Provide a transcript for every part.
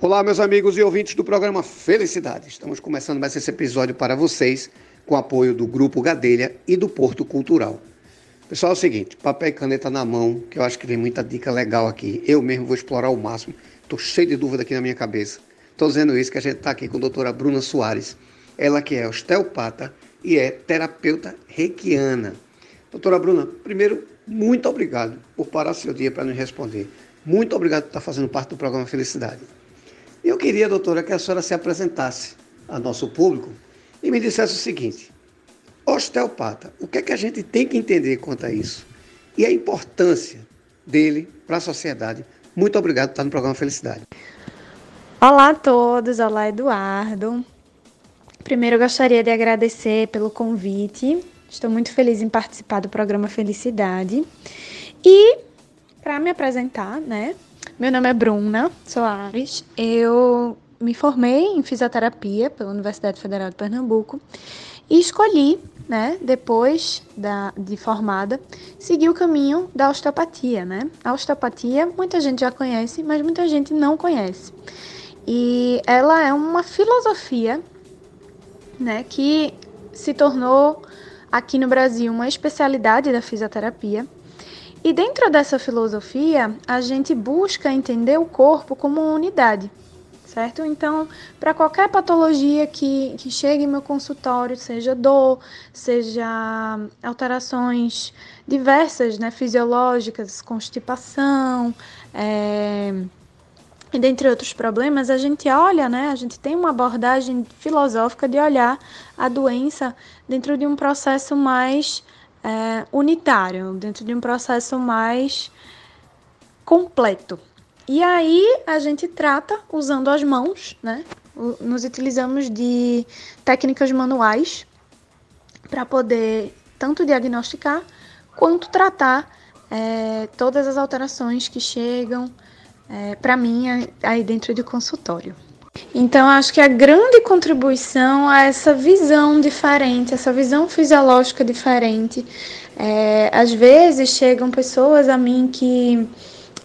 Olá, meus amigos e ouvintes do programa Felicidade. Estamos começando mais esse episódio para vocês com apoio do Grupo Gadelha e do Porto Cultural. Pessoal, é o seguinte, papel e caneta na mão, que eu acho que vem muita dica legal aqui. Eu mesmo vou explorar ao máximo. Estou cheio de dúvida aqui na minha cabeça. Estou dizendo isso que a gente está aqui com a doutora Bruna Soares. Ela que é osteopata e é terapeuta reikiana. Doutora Bruna, primeiro, muito obrigado por parar seu dia para nos responder. Muito obrigado por estar fazendo parte do programa Felicidade. Eu queria, doutora, que a senhora se apresentasse ao nosso público e me dissesse o seguinte: osteopata, o que é que a gente tem que entender quanto a isso? E a importância dele para a sociedade. Muito obrigado por estar no programa Felicidade. Olá a todos, olá Eduardo. Primeiro eu gostaria de agradecer pelo convite. Estou muito feliz em participar do programa Felicidade. E para me apresentar, né? Meu nome é Bruna Soares. Eu me formei em fisioterapia pela Universidade Federal de Pernambuco e escolhi, né, depois da, de formada, seguir o caminho da osteopatia, né? A osteopatia muita gente já conhece, mas muita gente não conhece. E ela é uma filosofia, né, que se tornou aqui no Brasil uma especialidade da fisioterapia e dentro dessa filosofia, a gente busca entender o corpo como uma unidade, certo? Então, para qualquer patologia que, que chegue em meu consultório, seja dor, seja alterações diversas, né, fisiológicas, constipação, é, e dentre outros problemas, a gente olha, né, a gente tem uma abordagem filosófica de olhar a doença dentro de um processo mais é, unitário, dentro de um processo mais completo. E aí a gente trata usando as mãos, né? Nos utilizamos de técnicas manuais para poder tanto diagnosticar quanto tratar é, todas as alterações que chegam é, para mim aí dentro do consultório. Então, acho que a grande contribuição a essa visão diferente, essa visão fisiológica diferente. É, às vezes chegam pessoas a mim que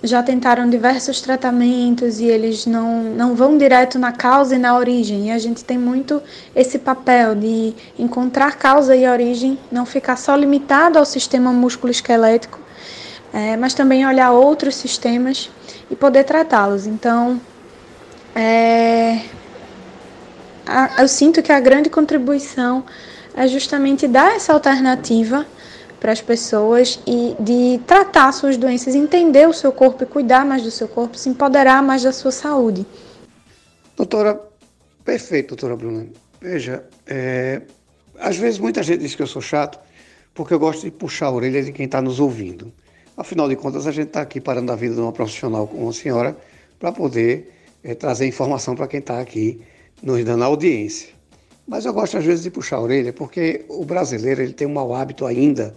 já tentaram diversos tratamentos e eles não, não vão direto na causa e na origem. E a gente tem muito esse papel de encontrar causa e origem, não ficar só limitado ao sistema músculo-esquelético, é, mas também olhar outros sistemas e poder tratá-los. Então, é, a, eu sinto que a grande contribuição é justamente dar essa alternativa para as pessoas e de tratar suas doenças, entender o seu corpo e cuidar mais do seu corpo, se empoderar mais da sua saúde. Doutora, perfeito, doutora Bruna. Veja, é, às vezes muita gente diz que eu sou chato porque eu gosto de puxar a orelha de quem está nos ouvindo. Afinal de contas, a gente está aqui parando a vida de uma profissional como a senhora para poder é, trazer informação para quem está aqui nos dando audiência. Mas eu gosto às vezes de puxar a orelha, porque o brasileiro ele tem um mau hábito ainda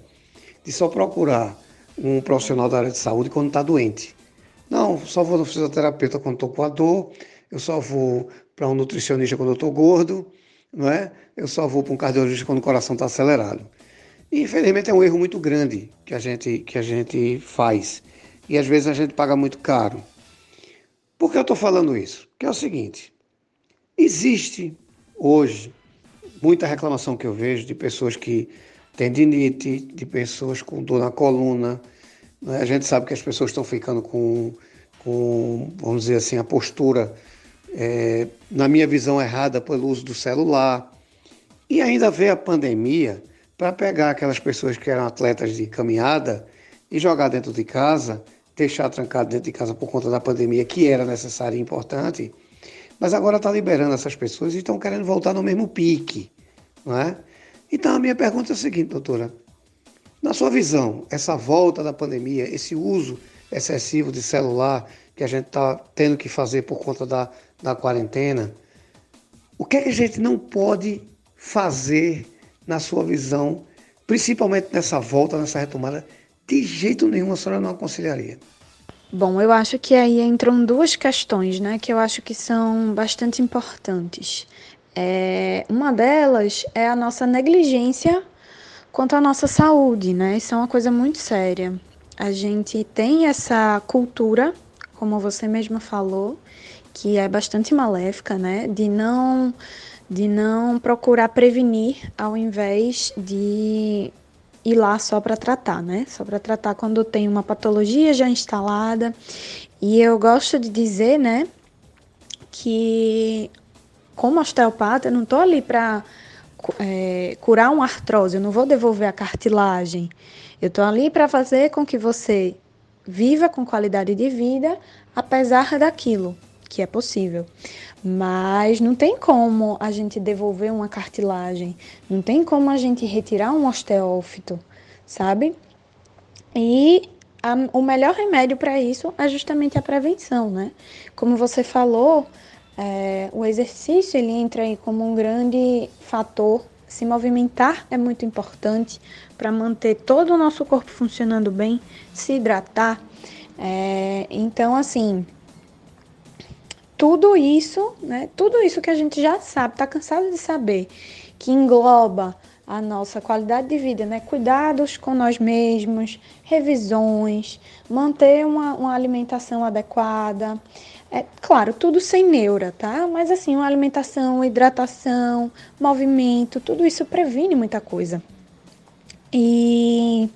de só procurar um profissional da área de saúde quando está doente. Não, só vou no fisioterapeuta quando estou com a dor, eu só vou para um nutricionista quando eu estou gordo, não é? Eu só vou para um cardiologista quando o coração está acelerado. E infelizmente é um erro muito grande que a gente que a gente faz e às vezes a gente paga muito caro. Por que eu estou falando isso? Que é o seguinte: existe hoje muita reclamação que eu vejo de pessoas que tendinite, de pessoas com dor na coluna. Né? A gente sabe que as pessoas estão ficando com, com, vamos dizer assim, a postura, é, na minha visão, errada pelo uso do celular. E ainda vê a pandemia para pegar aquelas pessoas que eram atletas de caminhada e jogar dentro de casa deixar trancado dentro de casa por conta da pandemia, que era necessária e importante, mas agora está liberando essas pessoas e estão querendo voltar no mesmo pique. Não é? Então a minha pergunta é a seguinte, doutora. Na sua visão, essa volta da pandemia, esse uso excessivo de celular que a gente está tendo que fazer por conta da, da quarentena, o que, é que a gente não pode fazer na sua visão, principalmente nessa volta, nessa retomada, de jeito nenhum a senhora não aconselharia. Bom, eu acho que aí entram duas questões, né, que eu acho que são bastante importantes. É, uma delas é a nossa negligência quanto à nossa saúde, né? Isso é uma coisa muito séria. A gente tem essa cultura como você mesma falou, que é bastante maléfica, né? De não de não procurar prevenir ao invés de ir lá só para tratar, né? Só para tratar quando tem uma patologia já instalada. E eu gosto de dizer, né, que como osteopata, eu não estou ali para é, curar uma artrose, eu não vou devolver a cartilagem. Eu estou ali para fazer com que você viva com qualidade de vida, apesar daquilo que é possível. Mas não tem como a gente devolver uma cartilagem, não tem como a gente retirar um osteófito, sabe? E a, o melhor remédio para isso é justamente a prevenção, né? Como você falou, é, o exercício ele entra aí como um grande fator. Se movimentar é muito importante para manter todo o nosso corpo funcionando bem, se hidratar. É, então, assim, tudo isso, né? Tudo isso que a gente já sabe, está cansado de saber, que engloba a nossa qualidade de vida, né? Cuidados com nós mesmos, revisões, manter uma, uma alimentação adequada. É, claro, tudo sem neura, tá? Mas assim, uma alimentação, hidratação, movimento, tudo isso previne muita coisa. E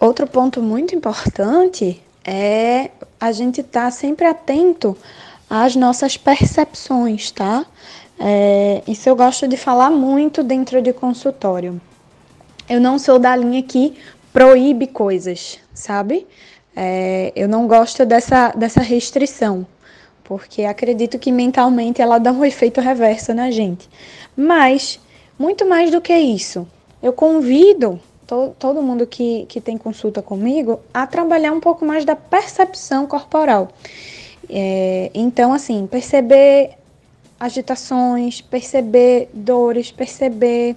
outro ponto muito importante é a gente tá sempre atento às nossas percepções, tá? É, isso eu gosto de falar muito dentro de consultório. Eu não sou da linha que proíbe coisas, sabe? É, eu não gosto dessa, dessa restrição, porque acredito que mentalmente ela dá um efeito reverso na gente. Mas, muito mais do que isso, eu convido to, todo mundo que, que tem consulta comigo a trabalhar um pouco mais da percepção corporal. É, então, assim, perceber agitações, perceber dores, perceber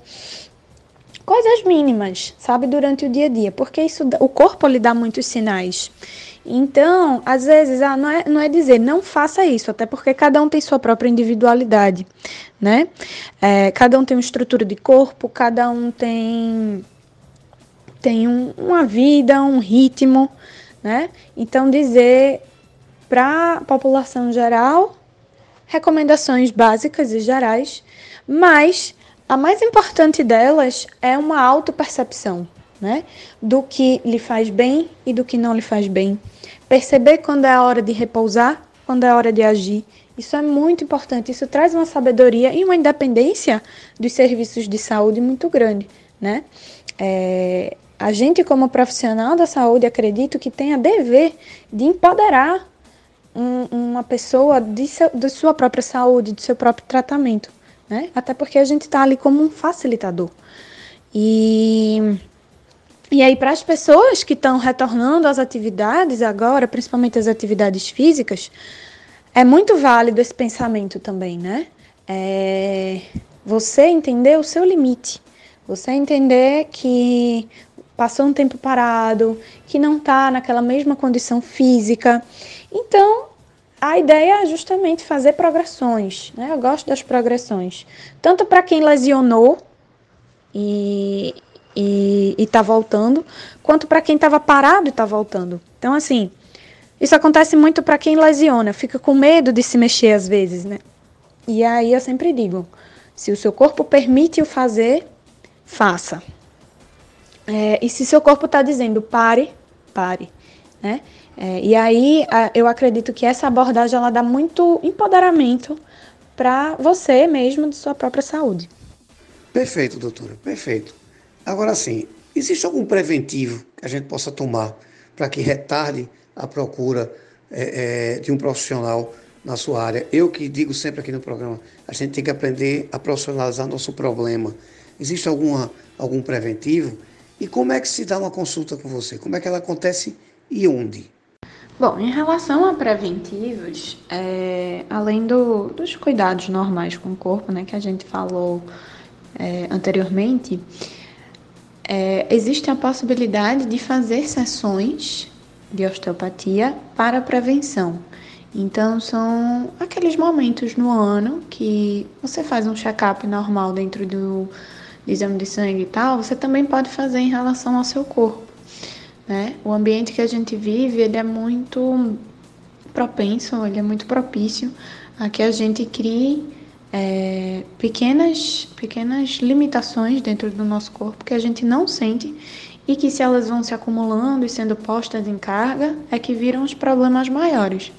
coisas mínimas, sabe, durante o dia a dia, porque isso o corpo lhe dá muitos sinais. Então, às vezes, ah, não, é, não é dizer não faça isso, até porque cada um tem sua própria individualidade, né? É, cada um tem uma estrutura de corpo, cada um tem, tem um, uma vida, um ritmo, né? Então, dizer para a população geral recomendações básicas e gerais, mas a mais importante delas é uma autopercepção, né? Do que lhe faz bem e do que não lhe faz bem. Perceber quando é a hora de repousar, quando é a hora de agir. Isso é muito importante. Isso traz uma sabedoria e uma independência dos serviços de saúde muito grande, né? É, a gente, como profissional da saúde, acredito que tem a dever de empoderar um, uma pessoa de, seu, de sua própria saúde, de seu próprio tratamento né? Até porque a gente está ali como um facilitador. E, e aí, para as pessoas que estão retornando às atividades agora, principalmente as atividades físicas, é muito válido esse pensamento também, né? É você entender o seu limite, você entender que passou um tempo parado, que não está naquela mesma condição física. Então, a ideia é justamente fazer progressões, né? Eu gosto das progressões, tanto para quem lesionou e está voltando, quanto para quem estava parado e está voltando. Então, assim, isso acontece muito para quem lesiona, fica com medo de se mexer às vezes, né? E aí eu sempre digo, se o seu corpo permite o fazer, faça. É, e se seu corpo está dizendo pare, pare, né? É, e aí eu acredito que essa abordagem ela dá muito empoderamento para você mesmo de sua própria saúde. Perfeito, doutora, perfeito. Agora sim, existe algum preventivo que a gente possa tomar para que retarde a procura é, é, de um profissional na sua área? Eu que digo sempre aqui no programa, a gente tem que aprender a profissionalizar nosso problema. Existe alguma, algum preventivo? E como é que se dá uma consulta com você? Como é que ela acontece e onde? Bom, em relação a preventivos, é, além do, dos cuidados normais com o corpo, né, que a gente falou é, anteriormente, é, existe a possibilidade de fazer sessões de osteopatia para prevenção. Então, são aqueles momentos no ano que você faz um check-up normal dentro do exame de sangue e tal, você também pode fazer em relação ao seu corpo. né? O ambiente que a gente vive, ele é muito propenso, ele é muito propício a que a gente crie é, pequenas, pequenas limitações dentro do nosso corpo que a gente não sente e que se elas vão se acumulando e sendo postas em carga, é que viram os problemas maiores.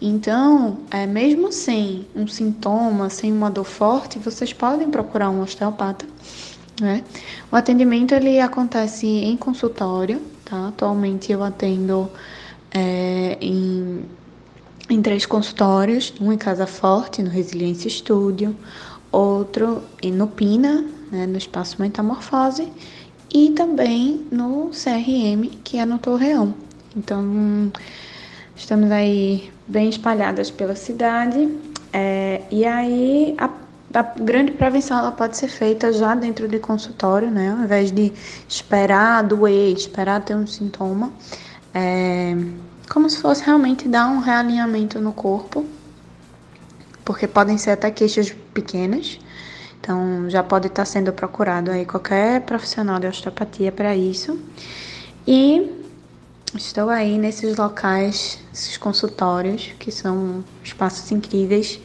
Então, é, mesmo sem um sintoma, sem uma dor forte, vocês podem procurar um osteopata. Né? O atendimento ele acontece em consultório, tá? Atualmente eu atendo é, em em três consultórios, um em Casa Forte, no Resiliência Estúdio, outro no Pina, né, no Espaço Metamorfose, e também no CRM, que é no Torreão. Então, estamos aí bem espalhadas pela cidade, é, e aí a, a, grande prevenção ela pode ser feita já dentro de consultório, né, ao invés de esperar doer, esperar ter um sintoma. É, como se fosse realmente dar um realinhamento no corpo, porque podem ser até queixas pequenas. Então, já pode estar sendo procurado aí qualquer profissional de osteopatia para isso. E estou aí nesses locais, esses consultórios, que são espaços incríveis,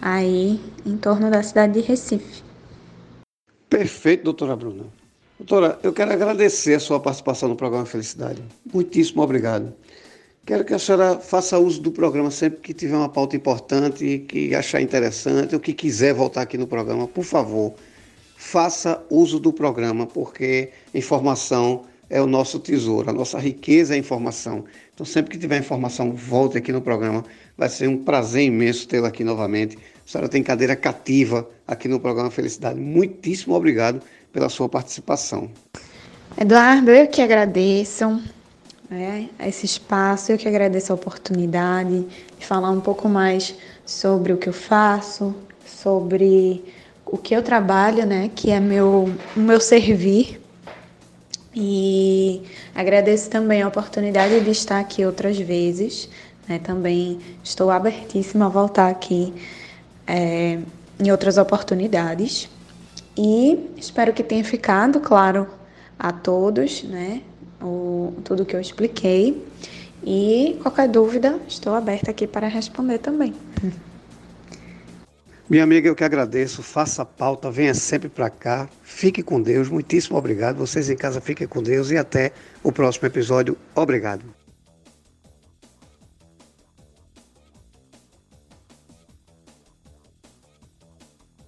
aí em torno da cidade de Recife. Perfeito, doutora Bruna. Doutora, eu quero agradecer a sua participação no programa Felicidade. Muitíssimo obrigado. Quero que a senhora faça uso do programa sempre que tiver uma pauta importante, que achar interessante, ou que quiser voltar aqui no programa, por favor, faça uso do programa, porque informação é o nosso tesouro, a nossa riqueza é a informação. Então, sempre que tiver informação, volte aqui no programa. Vai ser um prazer imenso tê-la aqui novamente. A senhora tem cadeira cativa aqui no programa Felicidade. Muitíssimo obrigado pela sua participação. Eduardo, eu que agradeço né, esse espaço. Eu que agradeço a oportunidade de falar um pouco mais sobre o que eu faço, sobre o que eu trabalho, né, que é meu, o meu servir. E agradeço também a oportunidade de estar aqui outras vezes. Né, também estou abertíssima a voltar aqui é, em outras oportunidades. E espero que tenha ficado claro a todos, né, o, tudo que eu expliquei. E qualquer dúvida, estou aberta aqui para responder também. Minha amiga, eu que agradeço. Faça pauta, venha sempre para cá. Fique com Deus. Muitíssimo obrigado. Vocês em casa fiquem com Deus e até o próximo episódio. Obrigado.